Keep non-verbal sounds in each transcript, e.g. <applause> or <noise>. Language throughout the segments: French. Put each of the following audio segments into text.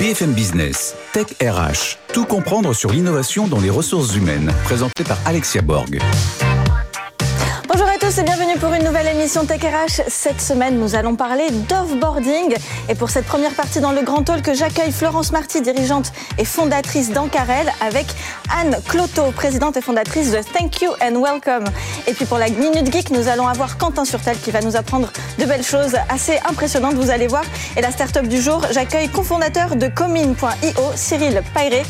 BFM Business, Tech RH, tout comprendre sur l'innovation dans les ressources humaines, présenté par Alexia Borg. Tous bienvenue pour une nouvelle émission Tech. Cette semaine, nous allons parler d'offboarding. Et pour cette première partie dans le Grand Talk, j'accueille Florence Marty, dirigeante et fondatrice d'Ancarel, avec Anne Cloto, présidente et fondatrice de Thank You and Welcome. Et puis pour la Minute Geek, nous allons avoir Quentin Surtel qui va nous apprendre de belles choses assez impressionnantes, vous allez voir. Et la start-up du jour, j'accueille cofondateur de Commune.io, Cyril Pairé,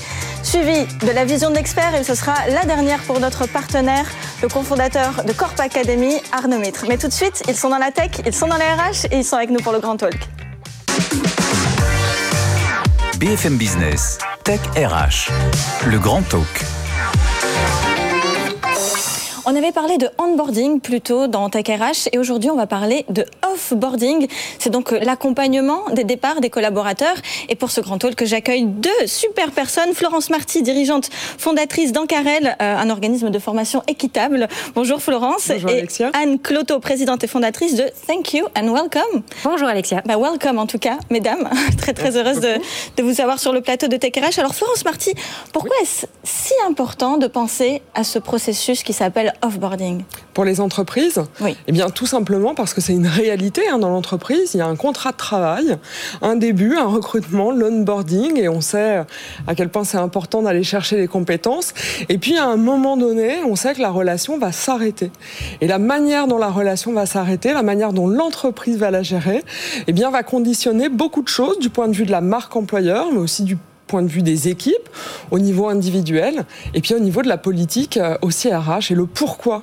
suivi de la vision d'expert. Et ce sera la dernière pour notre partenaire, le cofondateur de Corp Academy, Arnaud Mitre. Mais tout de suite, ils sont dans la tech, ils sont dans les RH et ils sont avec nous pour le Grand Talk. BFM Business, Tech RH, le grand talk. On avait parlé de onboarding plutôt dans Tech RH et aujourd'hui on va parler de offboarding. C'est donc l'accompagnement des départs des collaborateurs. Et pour ce grand talk, j'accueille deux super personnes. Florence Marty, dirigeante fondatrice d'Ancarel, euh, un organisme de formation équitable. Bonjour Florence. Bonjour et Alexia. Anne Cloto, présidente et fondatrice de Thank You and Welcome. Bonjour Alexia. Bah, welcome en tout cas, mesdames. <laughs> très très heureuse de, de vous avoir sur le plateau de Tech RH. Alors Florence Marty, pourquoi est-ce si important de penser à ce processus qui s'appelle offboarding Pour les entreprises, Oui. eh bien tout simplement parce que c'est une réalité hein, dans l'entreprise. Il y a un contrat de travail, un début, un recrutement, l'onboarding, et on sait à quel point c'est important d'aller chercher les compétences. Et puis à un moment donné, on sait que la relation va s'arrêter. Et la manière dont la relation va s'arrêter, la manière dont l'entreprise va la gérer, eh bien va conditionner beaucoup de choses du point de vue de la marque employeur, mais aussi du point de vue des équipes, au niveau individuel, et puis au niveau de la politique euh, aussi RH. Et le pourquoi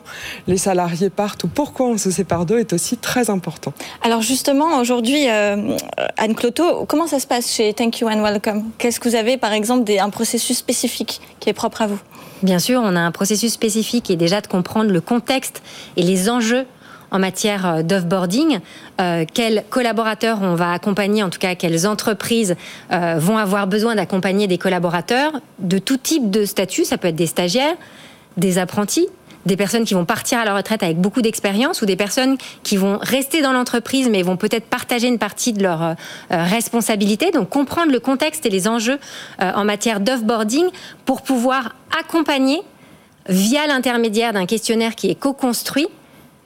les salariés partent ou pourquoi on se sépare d'eux est aussi très important. Alors justement, aujourd'hui, euh, Anne Cloto, comment ça se passe chez Thank You and Welcome? Qu'est-ce que vous avez, par exemple, des, un processus spécifique qui est propre à vous? Bien sûr, on a un processus spécifique qui est déjà de comprendre le contexte et les enjeux en matière euh, d'offboarding, euh, quels collaborateurs on va accompagner, en tout cas quelles entreprises euh, vont avoir besoin d'accompagner des collaborateurs de tout type de statut, ça peut être des stagiaires, des apprentis, des personnes qui vont partir à la retraite avec beaucoup d'expérience ou des personnes qui vont rester dans l'entreprise mais vont peut-être partager une partie de leur euh, responsabilité. Donc comprendre le contexte et les enjeux en matière d'offboarding pour pouvoir accompagner via l'intermédiaire d'un questionnaire qui est co-construit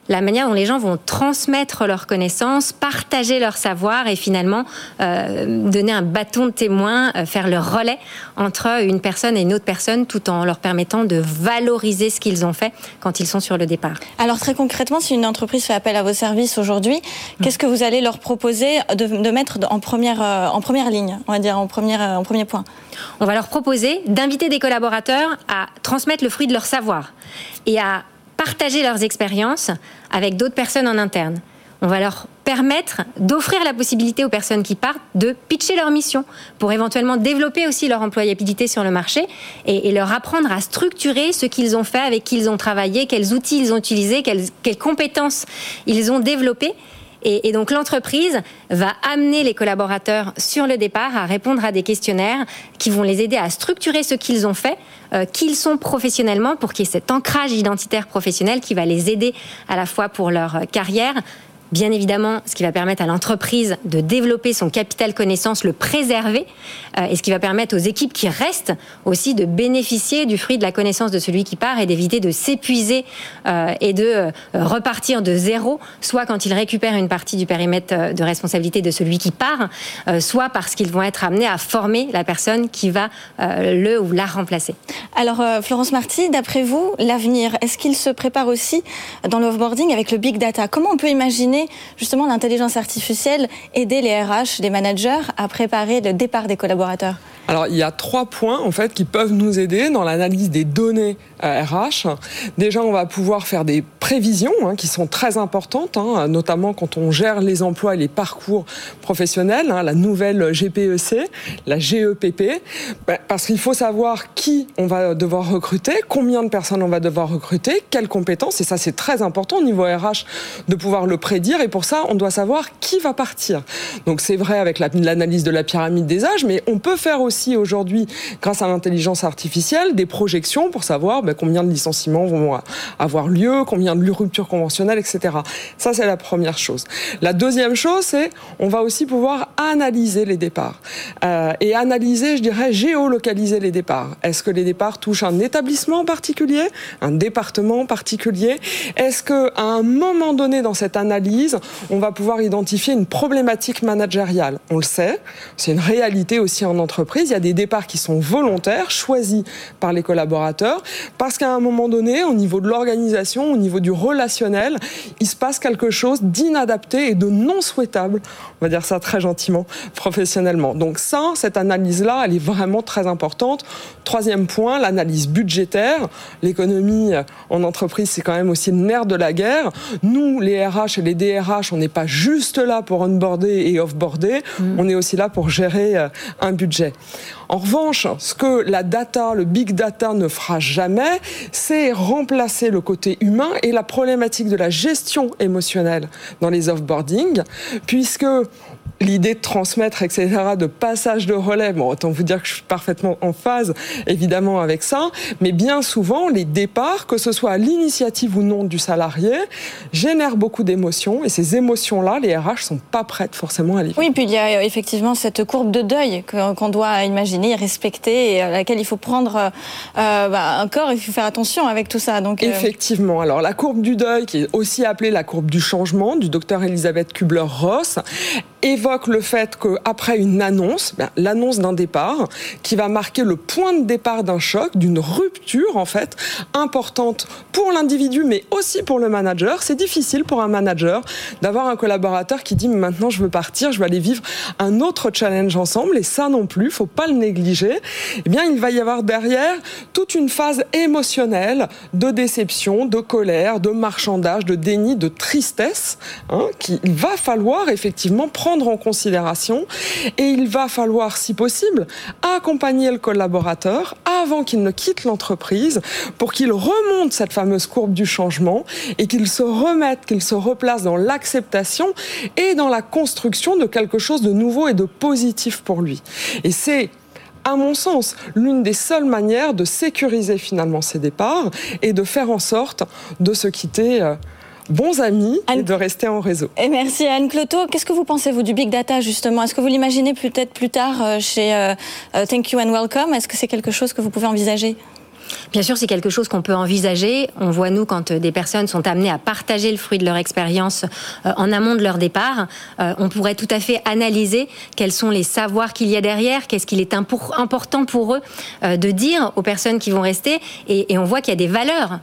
la manière dont les gens vont transmettre leurs connaissances, partager leur savoir et finalement euh, donner un bâton de témoin, euh, faire le relais entre une personne et une autre personne tout en leur permettant de valoriser ce qu'ils ont fait quand ils sont sur le départ. Alors très concrètement, si une entreprise fait appel à vos services aujourd'hui, qu'est-ce que vous allez leur proposer de, de mettre en première, euh, en première ligne, on va dire en, première, en premier point? On va leur proposer d'inviter des collaborateurs à transmettre le fruit de leur savoir et à partager leurs expériences avec d'autres personnes en interne. On va leur permettre d'offrir la possibilité aux personnes qui partent de pitcher leur mission pour éventuellement développer aussi leur employabilité sur le marché et, leur apprendre à structurer ce qu'ils ont fait, avec qui ils ont travaillé, quels outils ils ont utilisés, quelles compétences ils ont développées. Et, donc l'entreprise va amener les collaborateurs sur le départ à répondre à des questionnaires qui vont les aider à structurer ce qu'ils ont fait, euh, qui ils sont professionnellement, pour qu'il y ait cet ancrage identitaire professionnel qui va les aider à la fois pour leur carrière, Bien évidemment, ce qui va permettre à l'entreprise de développer son capital connaissance, le préserver, euh, et ce qui va permettre aux équipes qui restent aussi de bénéficier du fruit de la connaissance de celui qui part et d'éviter de s'épuiser euh, et de euh, repartir de zéro, soit quand ils récupèrent une partie du périmètre de responsabilité de celui qui part, soit parce qu'ils vont être amenés à former la personne qui va le ou la remplacer. Alors Florence Marty, d'après vous, l'avenir, est-ce qu'il se prépare aussi dans l'offboarding avec le big data? Comment on peut imaginer justement l'intelligence artificielle aider les RH, les managers à préparer le départ des collaborateurs Alors il y a trois points en fait qui peuvent nous aider dans l'analyse des données RH. Déjà, on va pouvoir faire des prévisions hein, qui sont très importantes, hein, notamment quand on gère les emplois et les parcours professionnels, hein, la nouvelle GPEC, la GEPP, ben, parce qu'il faut savoir qui on va devoir recruter, combien de personnes on va devoir recruter, quelles compétences, et ça c'est très important au niveau RH de pouvoir le prédire, et pour ça on doit savoir qui va partir. Donc c'est vrai avec l'analyse de la pyramide des âges, mais on peut faire aussi aujourd'hui, grâce à l'intelligence artificielle, des projections pour savoir ben, combien de licenciements vont avoir lieu, combien de ruptures conventionnelles, etc. Ça, c'est la première chose. La deuxième chose, c'est on va aussi pouvoir analyser les départs. Euh, et analyser, je dirais, géolocaliser les départs. Est-ce que les départs touchent un établissement particulier, un département particulier? Est-ce qu'à un moment donné dans cette analyse, on va pouvoir identifier une problématique managériale? On le sait, c'est une réalité aussi en entreprise. Il y a des départs qui sont volontaires, choisis par les collaborateurs, parce qu'à un moment donné, au niveau de l'organisation, au niveau du relationnel, il se passe quelque chose d'inadapté et de non souhaitable, on va dire ça très gentiment, professionnellement. Donc ça, cette analyse-là, elle est vraiment très importante. Troisième point, l'analyse budgétaire. L'économie en entreprise, c'est quand même aussi le nerf de la guerre. Nous, les RH et les DRH, on n'est pas juste là pour onboarder et offboarder, mmh. on est aussi là pour gérer euh, un budget. En revanche, ce que la data, le big data ne fera jamais, c'est remplacer le côté humain et la problématique de la gestion émotionnelle dans les offboarding, puisque l'idée de transmettre, etc., de passage de relais, bon, autant vous dire que je suis parfaitement en phase, évidemment, avec ça, mais bien souvent, les départs, que ce soit à l'initiative ou non du salarié, génèrent beaucoup d'émotions, et ces émotions-là, les RH sont pas prêtes forcément à les Oui, puis il y a effectivement cette courbe de deuil qu'on doit imaginer, respecter, et à laquelle il faut prendre euh, bah, un corps, il faut faire attention avec tout ça. Donc, euh, Effectivement. Alors, la courbe du deuil, qui est aussi appelée la courbe du changement, du docteur Elisabeth Kubler-Ross, évoque le fait qu'après une annonce, ben, l'annonce d'un départ, qui va marquer le point de départ d'un choc, d'une rupture en fait importante pour l'individu, mais aussi pour le manager. C'est difficile pour un manager d'avoir un collaborateur qui dit maintenant je veux partir, je vais aller vivre un autre challenge ensemble, et ça non plus, faut pas le négliger. Eh bien, il va y avoir derrière toute une phase émotionnelle de déception, de colère, de marchandage, de déni, de tristesse, hein, qu'il va falloir effectivement prendre en considération et il va falloir, si possible, accompagner le collaborateur avant qu'il ne quitte l'entreprise pour qu'il remonte cette fameuse courbe du changement et qu'il se remette, qu'il se replace dans l'acceptation et dans la construction de quelque chose de nouveau et de positif pour lui. Et c'est à mon sens, l'une des seules manières de sécuriser finalement ces départs et de faire en sorte de se quitter euh, bons amis et de rester en réseau. Et merci Anne Cloto. Qu'est-ce que vous pensez, vous, du big data, justement? Est-ce que vous l'imaginez peut-être plus tard euh, chez euh, euh, Thank You and Welcome? Est-ce que c'est quelque chose que vous pouvez envisager? Bien sûr, c'est quelque chose qu'on peut envisager. On voit, nous, quand des personnes sont amenées à partager le fruit de leur expérience euh, en amont de leur départ, euh, on pourrait tout à fait analyser quels sont les savoirs qu'il y a derrière, qu'est-ce qu'il est important pour eux euh, de dire aux personnes qui vont rester. Et, on voit qu'il y a des valeurs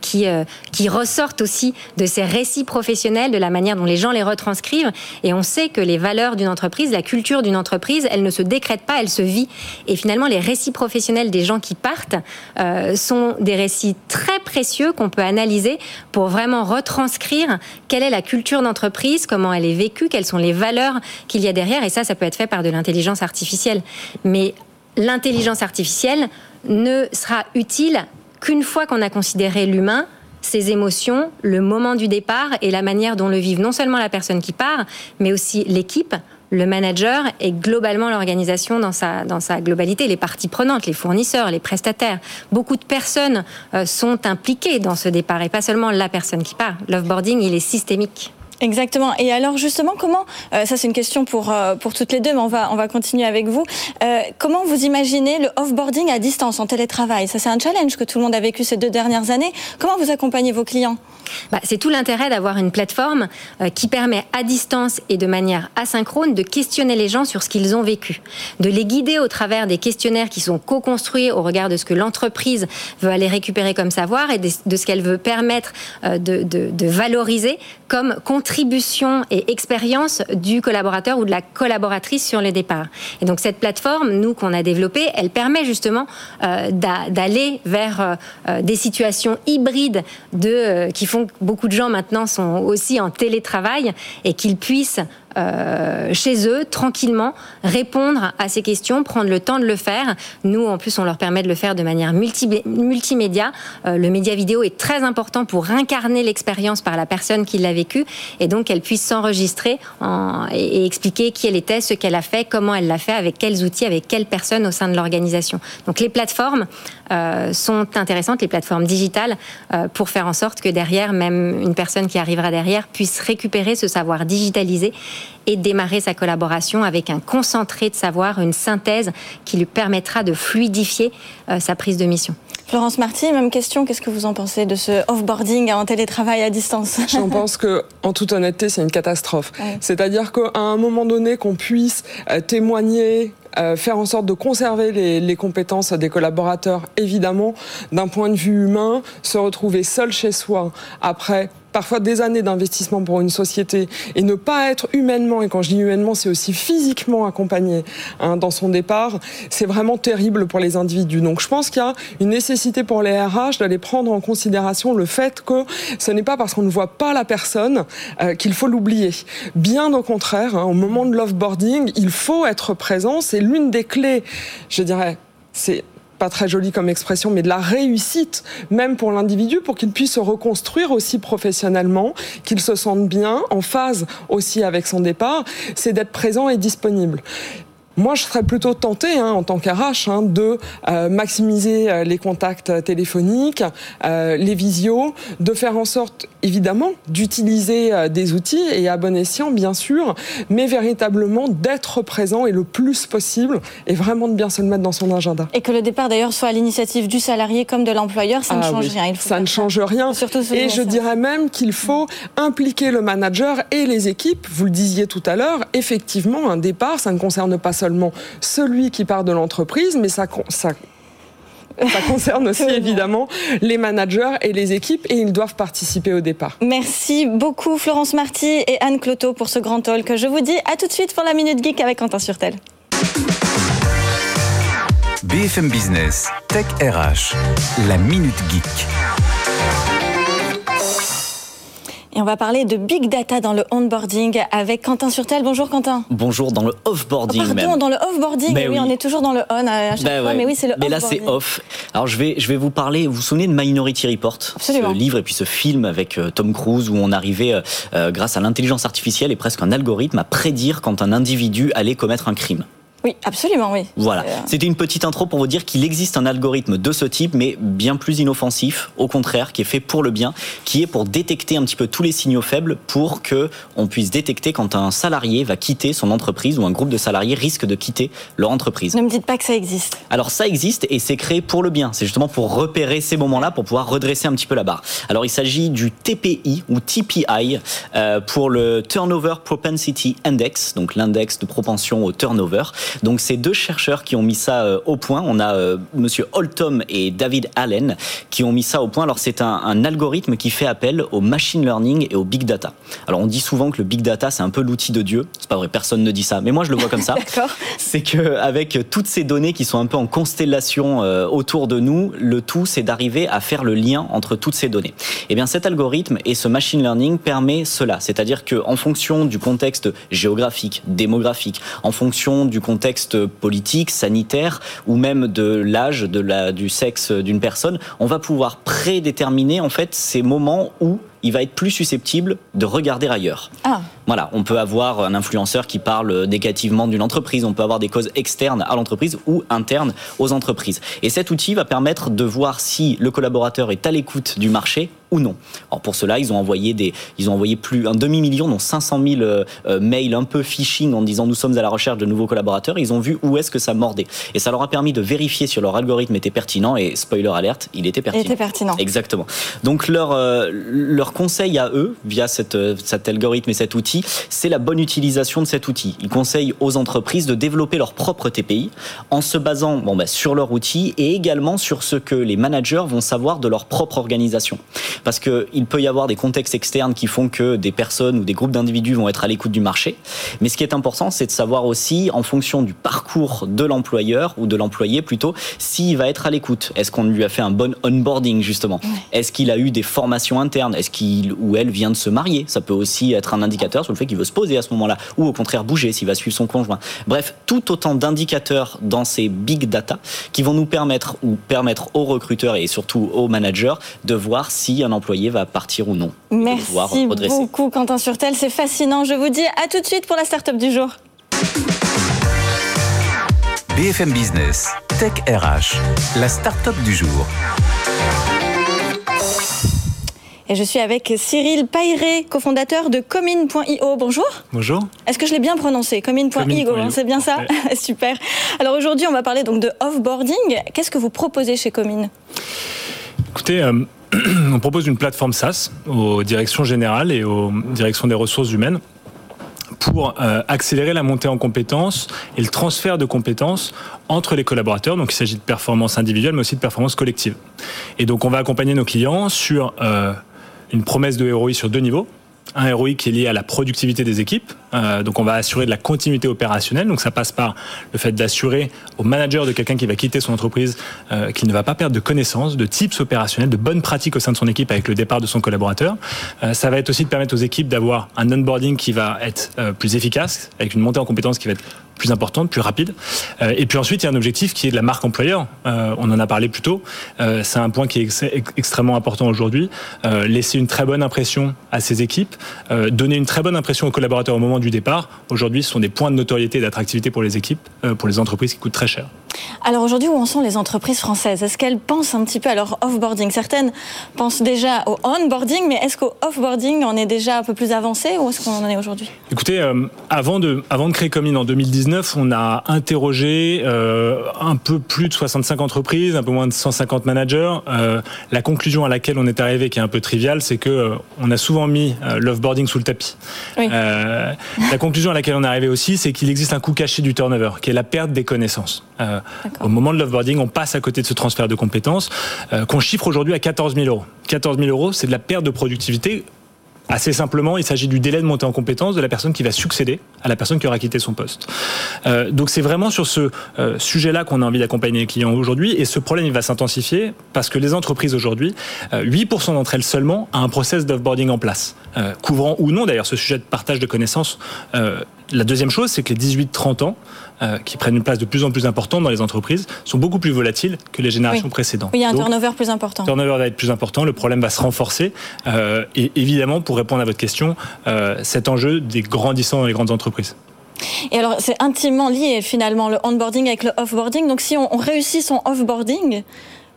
qui, qui ressortent aussi de ces récits professionnels, de la manière dont les gens les retranscrivent. Et on sait que les valeurs d'une entreprise, la culture d'une entreprise, elle ne se décrète pas, elle se vit. Et finalement, les récits professionnels des gens qui partent, euh, sont des récits très précieux qu'on peut analyser pour vraiment retranscrire quelle est la culture d'entreprise, comment elle est vécue, quelles sont les valeurs qu'il y a derrière. Et ça, ça peut être fait par de l'intelligence artificielle. Mais l'intelligence artificielle ne sera utile qu'une fois qu'on a considéré l'humain ses émotions, le moment du départ et la manière dont le vivent non seulement la personne qui part, mais aussi l'équipe, le manager et globalement l'organisation dans sa, dans sa globalité, les parties prenantes, les fournisseurs, les prestataires. Beaucoup de personnes euh, sont impliquées dans ce départ et pas seulement la personne qui part. L'offboarding, il est systémique. Exactement. Et alors justement, comment, euh, ça c'est une question pour, euh, pour toutes les deux, mais on va, on va continuer avec vous. Euh, comment vous imaginez le offboarding à distance, en télétravail? Ça c'est un challenge que tout le monde a vécu ces deux dernières années. Comment vous accompagnez vos clients? Bah, C'est tout l'intérêt d'avoir une plateforme qui permet à distance et de manière asynchrone de questionner les gens sur ce qu'ils ont vécu, de les guider au travers des questionnaires qui sont co-construits au regard de ce que l'entreprise veut aller récupérer comme savoir et de, ce qu'elle veut permettre de, de, de valoriser comme contribution attribution et expérience du collaborateur ou de la collaboratrice sur le départ. Et donc cette plateforme, nous qu'on a développée, elle permet justement euh, d'aller vers euh, des situations hybrides de, qui font que beaucoup de gens maintenant sont aussi en télétravail et qu'ils puissent euh, chez eux, tranquillement, répondre à ces questions, prendre le temps de le faire. Nous, en plus, on leur permet de le faire de manière multimédia. Euh, le média vidéo est très important pour incarner l'expérience par la personne qui l'a vécu et donc qu'elle puisse s'enregistrer et, expliquer qui elle était, ce qu'elle a fait, comment elle l'a fait, avec quels outils, avec quelles personnes au sein de l'organisation. Donc les plateformes euh, sont intéressantes, les plateformes digitales, pour faire en sorte que derrière, même une personne qui arrivera derrière puisse récupérer ce savoir digitalisé et démarrer sa collaboration avec un concentré de savoir, une synthèse qui lui permettra de fluidifier euh, sa prise de mission. Florence Marty, même question, qu'est-ce que vous en pensez de ce offboarding en télétravail à distance? <laughs> J'en pense que, en toute honnêteté, c'est une catastrophe. C'est-à-dire qu'à un moment donné, qu'on puisse témoigner euh, faire en sorte de conserver les, les compétences des collaborateurs, évidemment, d'un point de vue humain, se retrouver seul chez soi après parfois des années d'investissement pour une société et ne pas être humainement, et quand je dis humainement, c'est aussi physiquement accompagné hein, dans son départ, c'est vraiment terrible pour les individus. Donc je pense qu'il y a une nécessité pour les RH d'aller prendre en considération le fait que ce n'est pas parce qu'on ne voit pas la personne euh, qu'il faut l'oublier. Bien au contraire, hein, au moment de l'offboarding, il faut être présent. C'est l'une des clés, je dirais, c'est pas très joli comme expression, mais de la réussite, même pour l'individu, pour qu'il puisse se reconstruire aussi professionnellement, qu'il se sente bien, en phase aussi avec son départ, c'est d'être présent et disponible. Moi, je serais plutôt tenté, hein, en tant qu'arrache, hein, de euh, maximiser euh, les contacts téléphoniques, euh, les visios, de faire en sorte, évidemment, d'utiliser des outils et à bon escient, bien sûr, mais véritablement d'être présent et le plus possible et vraiment de bien se le mettre dans son agenda. Et que le départ, d'ailleurs, soit à l'initiative du salarié comme de l'employeur, ça ne ah change rien. Il faut ça ne change rien. Surtout et je dirais même qu'il faut impliquer le manager et les équipes. Vous le disiez tout à l'heure, effectivement, un départ, ça ne concerne pas seulement celui qui part de l'entreprise, mais ça, ça ça <laughs> concerne aussi évidemment les managers et les équipes et ils doivent participer au départ. Merci beaucoup Florence Marty et Anne Cloteau pour ce grand talk. Je vous dis à tout de suite pour la Minute Geek avec Quentin Surtel. BFM Business, Tech RH, la Minute Geek. Et on va parler de big data dans le onboarding avec Quentin Surtel. Bonjour Quentin. Bonjour dans le offboarding. Oh, pardon, dans le offboarding. Ben oui, on est toujours dans le on à chaque ben fois, mais oui, c'est le. Mais là, c'est off. Alors je vais, je vais vous parler. Vous vous souvenez de Minority Report, Absolument. ce livre et puis ce film avec euh, Tom Cruise où on arrivait, euh, euh, grâce à l'intelligence artificielle et presque un algorithme, à prédire quand un individu allait commettre un crime. Oui, absolument, oui. Voilà. Euh, C'était une petite intro pour vous dire qu'il existe un algorithme de ce type, mais bien plus inoffensif, au contraire, qui est fait pour le bien, qui est pour détecter un petit peu tous les signaux faibles pour que on puisse détecter quand un salarié va quitter son entreprise ou un groupe de salariés risque de quitter leur entreprise. Ne me dites pas que ça existe. Alors ça existe et c'est créé pour le bien. C'est justement pour repérer ces moments-là, pour pouvoir redresser un petit peu la barre. Alors il s'agit du TPI ou TPI euh, pour le Turnover Propensity Index, donc l'index de propension au turnover. Donc c'est deux chercheurs qui ont mis ça euh, au point. On a euh, Monsieur Holtom et David Allen qui ont mis ça au point. Alors c'est un, algorithme qui fait appel au machine learning et au big data. Alors on dit souvent que le big data c'est un peu l'outil de Dieu. C'est pas vrai, personne ne dit ça, mais moi je le vois comme ça. <laughs> c'est que avec toutes ces données qui sont un peu en constellation euh, autour de nous, le tout c'est d'arriver à faire le lien entre toutes ces données. Et eh bien cet algorithme et ce machine learning permet cela, c'est-à-dire que en fonction du contexte géographique, démographique, en fonction du contexte contexte politique, sanitaire ou même de l'âge, de la, du sexe d'une personne, on va pouvoir prédéterminer en fait ces moments où il va être plus susceptible de regarder ailleurs. Ah. Voilà, on peut avoir un influenceur qui parle négativement d'une entreprise, on peut avoir des causes externes à l'entreprise ou internes aux entreprises. Et cet outil va permettre de voir si le collaborateur est à l'écoute du marché ou non. Alors pour cela, ils ont envoyé des, ils ont envoyé plus un demi million, dont 500 000 euh, euh, mails un peu phishing en disant nous sommes à la recherche de nouveaux collaborateurs. Ils ont vu où est-ce que ça mordait et ça leur a permis de vérifier si leur algorithme était pertinent et spoiler alerte, il était pertinent. Il était pertinent. Exactement. Donc leur euh, leur conseil à eux via cette, cet algorithme et cet outil, c'est la bonne utilisation de cet outil. Ils conseillent aux entreprises de développer leur propre TPI en se basant bon, bah, sur leur outil et également sur ce que les managers vont savoir de leur propre organisation. Parce qu'il peut y avoir des contextes externes qui font que des personnes ou des groupes d'individus vont être à l'écoute du marché. Mais ce qui est important, c'est de savoir aussi, en fonction du parcours de l'employeur ou de l'employé plutôt, s'il va être à l'écoute. Est-ce qu'on lui a fait un bon onboarding justement? Est-ce qu'il a eu des formations internes? Est-ce qu'il ou elle vient de se marier? Ça peut aussi être un indicateur sur le fait qu'il veut se poser à ce moment-là, ou au contraire bouger s'il va suivre son conjoint. Bref, tout autant d'indicateurs dans ces big data qui vont nous permettre ou permettre aux recruteurs et surtout aux managers de voir si un employé va partir ou non. Merci beaucoup Quentin Surtel, c'est fascinant. Je vous dis à tout de suite pour la start-up du jour. BFM Business, Tech RH, la start-up du jour. Et je suis avec Cyril Pairé, cofondateur de Commune.io. Bonjour. Bonjour. Est-ce que je l'ai bien prononcé Commune.io, hein, c'est bien ça <laughs> Super. Alors aujourd'hui, on va parler donc de offboarding. Qu'est-ce que vous proposez chez Commune Écoutez, euh, <clears throat> on propose une plateforme SaaS aux directions générales et aux directions des ressources humaines pour euh, accélérer la montée en compétences et le transfert de compétences entre les collaborateurs. Donc il s'agit de performance individuelle, mais aussi de performance collective. Et donc on va accompagner nos clients sur euh, une promesse de ROI sur deux niveaux un ROI qui est lié à la productivité des équipes. Euh, donc on va assurer de la continuité opérationnelle. Donc ça passe par le fait d'assurer au manager de quelqu'un qui va quitter son entreprise euh, qu'il ne va pas perdre de connaissances, de tips opérationnels, de bonnes pratiques au sein de son équipe avec le départ de son collaborateur. Euh, ça va être aussi de permettre aux équipes d'avoir un onboarding qui va être plus efficace, avec une montée en compétences qui va être plus importante, plus rapide. Euh, et puis ensuite, il y a un objectif qui est de la marque employeur. Euh, on en a parlé plus tôt. Euh, c'est un point qui est ex extrêmement important aujourd'hui. Laisser une très bonne impression à ses équipes, donner une très bonne impression aux collaborateurs au moment du départ. Aujourd'hui, ce sont des points de notoriété et d'attractivité pour les équipes, pour les entreprises qui coûtent très cher. Alors aujourd'hui, où en sont les entreprises françaises? Est-ce qu'elles pensent un petit peu à leur offboarding? Certaines pensent déjà au onboarding, mais est-ce qu'au offboarding, on est déjà un peu plus avancé ou est-ce qu'on en est aujourd'hui? Écoutez, euh, avant, de, avant de créer Comine en 2019, on a interrogé euh, un peu plus de 65 entreprises, un peu moins de 150 managers. Euh, la conclusion à laquelle on est arrivé, qui est un peu triviale, c'est que euh, on a souvent mis l'offboarding sous le tapis. Oui. La conclusion à laquelle on est arrivé aussi, c'est qu'il existe un coût caché du turnover, qui est la perte des connaissances. Au moment de l'offboarding, on passe à côté de ce transfert de compétences qu'on chiffre aujourd'hui à 14 000 euros. 14 000 euros, c'est de la perte de productivité. Assez simplement, il s'agit du délai de montée en compétence de la personne qui va succéder à la personne qui aura quitté son poste. Euh, donc c'est vraiment sur ce euh, sujet-là qu'on a envie d'accompagner les clients aujourd'hui et ce problème il va s'intensifier parce que les entreprises aujourd'hui, euh, 8% d'entre elles seulement a un process d'offboarding en place, euh, couvrant ou non d'ailleurs ce sujet de partage de connaissances. La deuxième chose, c'est que les 18-30 ans, euh, qui prennent une place de plus en plus importante dans les entreprises, sont beaucoup plus volatiles que les générations Oui. précédentes. Oui, il y a un Donc, turnover plus important. le turnover va être plus important, le problème va se renforcer. Euh, et évidemment, pour répondre à votre question, euh, cet enjeu des grandissants dans les grandes entreprises. Et alors, c'est intimement lié finalement le onboarding avec le offboarding. Donc, si on, on réussit son offboarding,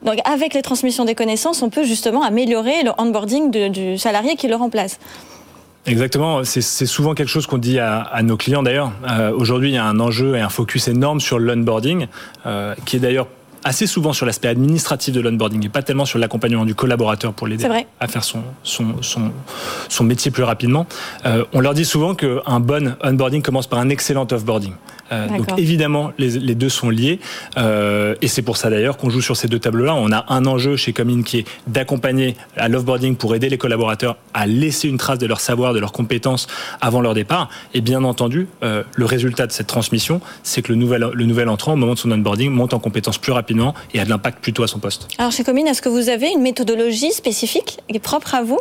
donc avec les transmissions des connaissances, on peut justement améliorer le onboarding de- du salarié qui le remplace. Exactement, c'est souvent quelque chose qu'on dit à, à nos clients d'ailleurs. Euh, Aujourd'hui, il y a un enjeu et un focus énorme sur l'onboarding, euh, qui est d'ailleurs assez souvent sur l'aspect administratif de l'onboarding et pas tellement sur l'accompagnement du collaborateur pour l'aider à faire son, son, son, son métier plus rapidement. Euh, on leur dit souvent qu'un bon onboarding commence par un excellent offboarding. Euh, donc évidemment, les, les deux sont liés. Euh, et c'est pour ça d'ailleurs qu'on joue sur ces deux tableaux-là. On a un enjeu chez Comine qui est d'accompagner à l'offboarding pour aider les collaborateurs à laisser une trace de leur savoir, de leurs compétences avant leur départ. Et bien entendu, euh, le résultat de cette transmission, c'est que le nouvel, le nouvel entrant, au moment de son onboarding, monte en compétences plus rapidement et a de l'impact plutôt à son poste. Alors, chez Comine, est-ce que vous avez une méthodologie spécifique qui est propre à vous?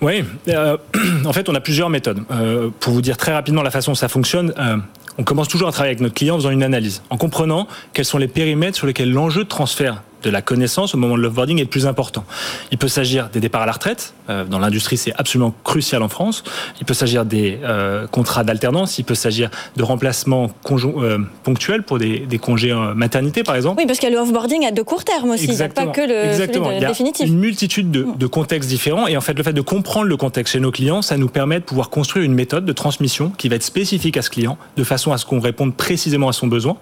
Oui, euh, <clears throat> en fait, on a plusieurs méthodes. Euh, pour vous dire très rapidement la façon dont ça fonctionne, euh, on commence toujours à travailler avec notre client en faisant une analyse, en comprenant quels sont les périmètres sur lesquels l'enjeu de transfert de la connaissance au moment de l'offboarding est le plus important. Il peut s'agir des départs à la retraite. Euh, dans l'industrie, c'est absolument crucial en France. Il peut s'agir des euh, contrats d'alternance. Il peut s'agir de remplacements euh, ponctuels pour des, des congés euh, maternité, par exemple. Oui, parce qu'il y a le offboarding à de court terme aussi. Il n'y a pas que le Exactement. celui Il y a définitif. une multitude de, de contextes différents. Et en fait, le fait de comprendre le contexte chez nos clients, ça nous permet de pouvoir construire une méthode de transmission qui va être spécifique à ce client, de façon à ce qu'on réponde précisément à son besoin.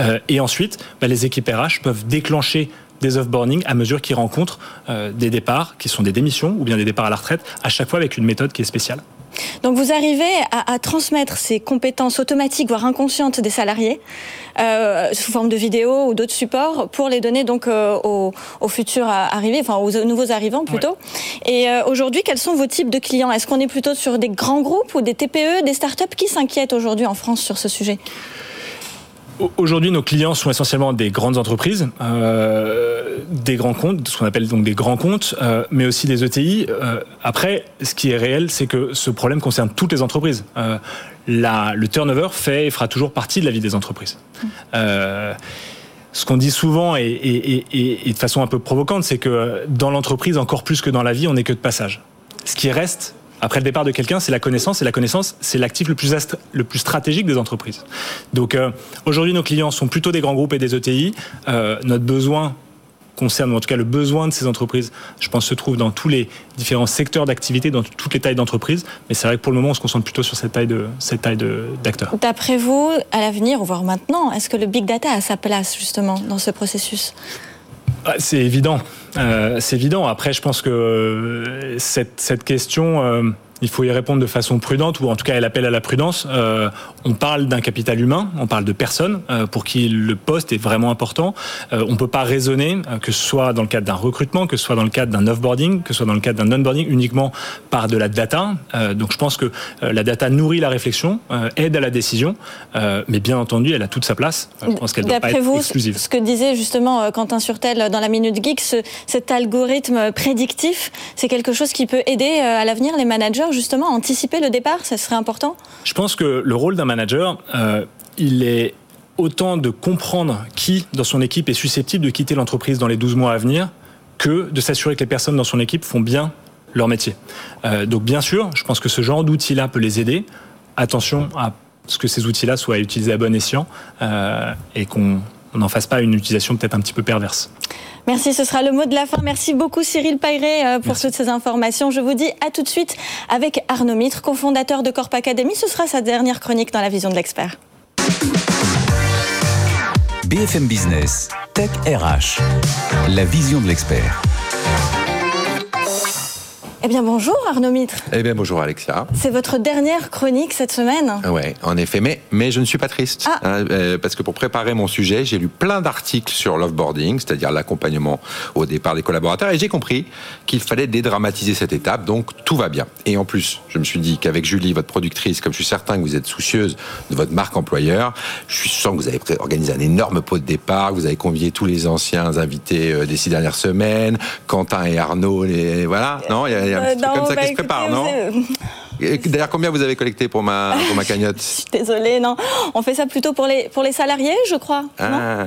Euh, et ensuite, bah, les équipes RH peuvent déclencher des offboarding à mesure qu'ils rencontrent euh, des départs qui sont des démissions ou bien des départs à la retraite, à chaque fois avec une méthode qui est spéciale. Donc vous arrivez à, transmettre ces compétences automatiques, voire inconscientes des salariés, euh, sous forme de vidéos ou d'autres supports, pour les donner donc euh, aux, futurs arrivés, enfin aux nouveaux arrivants plutôt. Et aujourd'hui, quels sont vos types de clients? Est-ce qu'on est plutôt sur des grands groupes ou des TPE, des startups? Qui s'inquiètent aujourd'hui en France sur ce sujet? Aujourd'hui, nos clients sont essentiellement des grandes entreprises, euh, des grands comptes, ce qu'on appelle donc des grands comptes, euh, mais aussi des ETI. Euh, après, ce qui est réel, c'est que ce problème concerne toutes les entreprises. Le turnover fait et fera toujours partie de la vie des entreprises. Ce qu'on dit souvent et, et, de façon un peu provocante, c'est que dans l'entreprise, encore plus que dans la vie, on n'est que de passage. Ce qui reste, après le départ de quelqu'un, c'est la connaissance, et la connaissance, c'est l'actif le plus, le plus stratégique des entreprises. Donc euh, aujourd'hui, nos clients sont plutôt des grands groupes et des ETI. Euh, notre besoin concerne, ou en tout cas le besoin de ces entreprises, je pense, se trouve dans tous les différents secteurs d'activité, dans toutes les tailles d'entreprise. Mais c'est vrai que pour le moment, on se concentre plutôt sur cette taille de cette taille d'acteurs. D'après vous, à l'avenir, voire maintenant, est-ce que le big data a sa place justement dans ce processus? Ah, c'est évident. Euh, c'est évident. Après, je pense que euh, cette, cette question, euh, il faut y répondre de façon prudente, ou en tout cas, elle appelle à la prudence. Euh, on parle d'un capital humain, on parle de personnes euh, pour qui le poste est vraiment important. Euh, on ne peut pas raisonner, que ce soit dans le cadre d'un recrutement, que ce soit dans le cadre d'un offboarding, que ce soit dans le cadre d'un onboarding, uniquement par de la data. Donc je pense que la data nourrit la réflexion, aide à la décision, mais bien entendu, elle a toute sa place. Je pense qu'elle doit pas être vous, exclusive. Ce que disait justement Quentin Surtel dans la Minute Geek, ce, cet algorithme prédictif, c'est quelque chose qui peut aider à l'avenir les managers justement anticiper le départ Ça serait important? Je pense que le rôle d'un manager, euh, il est autant de comprendre qui dans son équipe est susceptible de quitter l'entreprise dans les 12 mois à venir que de s'assurer que les personnes dans son équipe font bien leur métier. Euh, donc bien sûr, je pense que ce genre d'outil-là peut les aider. Attention à ce que ces outils-là soient utilisés à bon escient euh, et qu'on n'en fasse pas une utilisation peut-être un petit peu perverse. Merci, ce sera le mot de la fin. Merci beaucoup Cyril Payré euh, pour toutes ces informations. Je vous dis à tout de suite avec Arnaud Mitre, cofondateur de Corp Academy. Ce sera sa dernière chronique dans la vision de l'expert. BFM Business, Tech RH, la vision de l'expert. Eh bien bonjour Arnaud Mitre. Eh bien bonjour Alexia. C'est votre dernière chronique cette semaine. Ouais, en effet, mais mais je ne suis pas triste ah. hein, euh, parce que pour préparer mon sujet, j'ai lu plein d'articles sur l'offboarding, c'est-à-dire l'accompagnement au départ des collaborateurs, et j'ai compris qu'il fallait dédramatiser cette étape, donc tout va bien. Et en plus, je me suis dit qu'avec Julie, votre productrice, comme je suis certain que vous êtes soucieuse de votre marque employeur, je suis sûr que vous avez organisé un énorme pot de départ, vous avez convié tous les anciens invités euh, des six dernières semaines, Quentin et Arnaud, les voilà, non, il y a un petit truc comme ça qui se prépare, non <laughs> D'ailleurs, combien vous avez collecté pour ma, pour ma cagnotte <laughs> Je suis désolée, non. On fait ça plutôt pour les, pour les salariés, je crois. Ah,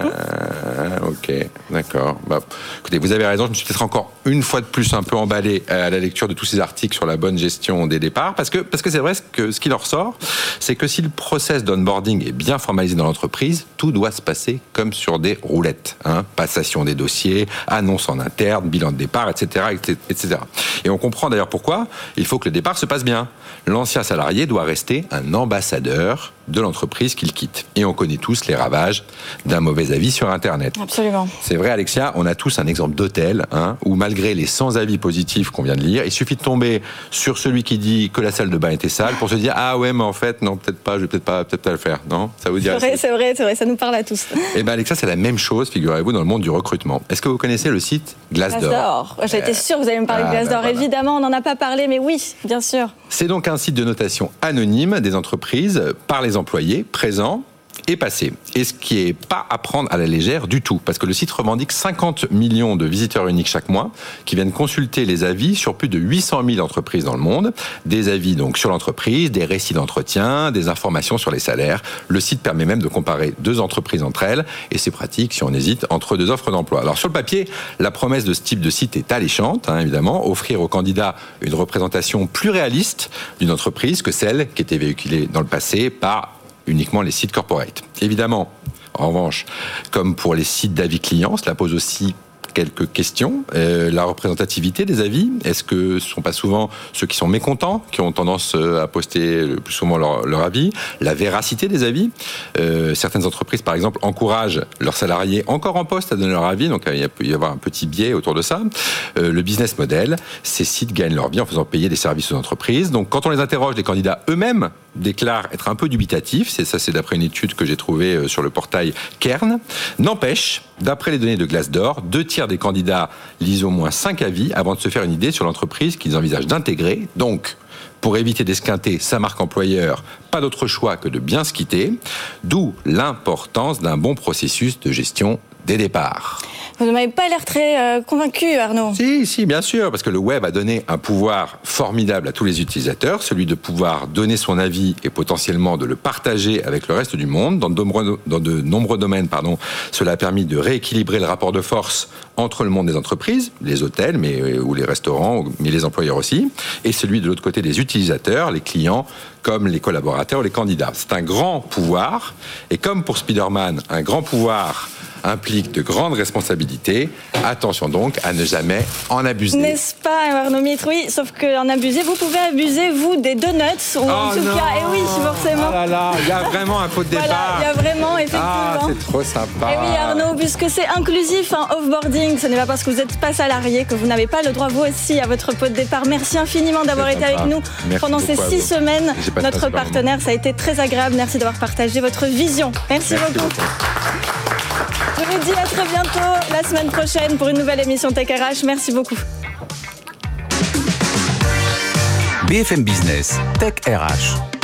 ok, d'accord. Bah, écoutez, vous avez raison, je me suis peut-être encore une fois de plus un peu emballé à la lecture de tous ces articles sur la bonne gestion des départs, parce que parce que c'est vrai que ce qui leur sort, c'est que si le process d'onboarding est bien formalisé dans l'entreprise, tout doit se passer comme sur des roulettes. Hein, passation des dossiers, annonce en interne, bilan de départ, etc., etc. Et on comprend d'ailleurs pourquoi il faut que le départ se passe bien l'ancien salarié doit rester un ambassadeur de l'entreprise qu'il quitte. Et on connaît tous les ravages d'un mauvais avis sur Internet. Absolument. C'est vrai, Alexia, on a tous un exemple d'hôtel hein, où malgré les 100 avis positifs qu'on vient de lire, il suffit de tomber sur celui qui dit que la salle de bain était sale pour se dire ah ouais mais en fait non peut-être pas, je vais peut-être pas peut-être pas le faire. Non, ça vous dit C'est vrai, c'est vrai, ça nous parle à tous. Et eh ben Alexia, c'est la même chose, figurez-vous, dans le monde du recrutement. Est-ce que vous connaissez le site Glassdoor? Glassdoor. J'étais sûr que vous allez me parler ah, de Glassdoor. Ben voilà. Évidemment, on n'en a pas parlé, mais oui, bien sûr. C'est donc un site de notation anonyme des entreprises par les employés présents est passé. Et ce qui est pas à prendre à la légère du tout, parce que le site revendique 50 millions de visiteurs uniques chaque mois qui viennent consulter les avis sur plus de 800 000 entreprises dans le monde, des avis donc sur l'entreprise, des récits d'entretien, des informations sur les salaires. Le site permet même de comparer deux entreprises entre elles, et c'est pratique si on hésite entre deux offres d'emploi. Alors sur le papier, la promesse de ce type de site est alléchante, hein, évidemment, offrir aux candidats une représentation plus réaliste d'une entreprise que celle qui était véhiculée dans le passé par uniquement les sites corporate. Évidemment, en revanche, comme pour les sites d'avis clients, cela pose aussi quelques questions. Euh, la représentativité des avis, est-ce que ce ne sont pas souvent ceux qui sont mécontents qui ont tendance euh, à poster le plus souvent leur, avis? La véracité des avis. Euh, certaines entreprises, par exemple, encouragent leurs salariés encore en poste à donner leur avis, donc il peut y avoir un petit biais autour de ça. Le business model, ces sites gagnent leur vie en faisant payer des services aux entreprises. Donc quand on les interroge, les candidats eux-mêmes déclarent être un peu dubitatifs. C'est ça, c'est d'après une étude que j'ai trouvée euh, sur le portail Kern. N'empêche, d'après les données de Glassdoor, deux tiers des candidats lisent au moins cinq avis avant de se faire une idée sur l'entreprise qu'ils envisagent d'intégrer. Donc, pour éviter d'esquinter sa marque employeur, pas d'autre choix que de bien se quitter, d'où l'importance d'un bon processus de gestion des départs. Vous ne m'avez pas l'air très euh, convaincu, Arnaud. Si, si, bien sûr, parce que le web a donné un pouvoir formidable à tous les utilisateurs, celui de pouvoir donner son avis et potentiellement de le partager avec le reste du monde. Dans de nombreux, dans de nombreux domaines, pardon, cela a permis de rééquilibrer le rapport de force entre le monde des entreprises, les hôtels, mais euh, ou les restaurants, mais les employeurs aussi, et celui de l'autre côté des utilisateurs, les clients, comme les collaborateurs ou les candidats. C'est un grand pouvoir, et comme pour Spider-Man, un grand pouvoir implique de grandes responsabilités. Attention donc à ne jamais en abuser. N'est-ce pas, Arnaud Mitre? Oui, sauf qu'en abuser, vous pouvez abuser, vous, des donuts, ou en Oh tout non cas, et oui, forcément. Ah là là, il y a vraiment un pot de Voilà, départ. il y a vraiment, effectivement. Ah, c'est trop sympa. Et oui Arnaud, puisque c'est inclusif, hein, offboarding, ce n'est pas parce que vous n'êtes pas salarié que vous n'avez pas le droit vous aussi à votre pot de départ. Merci infiniment d'avoir été avec nous Merci pendant ces six semaines. Notre partenaire, ça a été très agréable. Merci d'avoir partagé votre vision. Merci, Merci beaucoup. beaucoup. Je vous dis à très bientôt la semaine prochaine pour une nouvelle émission Tech RH. Merci beaucoup. BFM Business, Tech RH.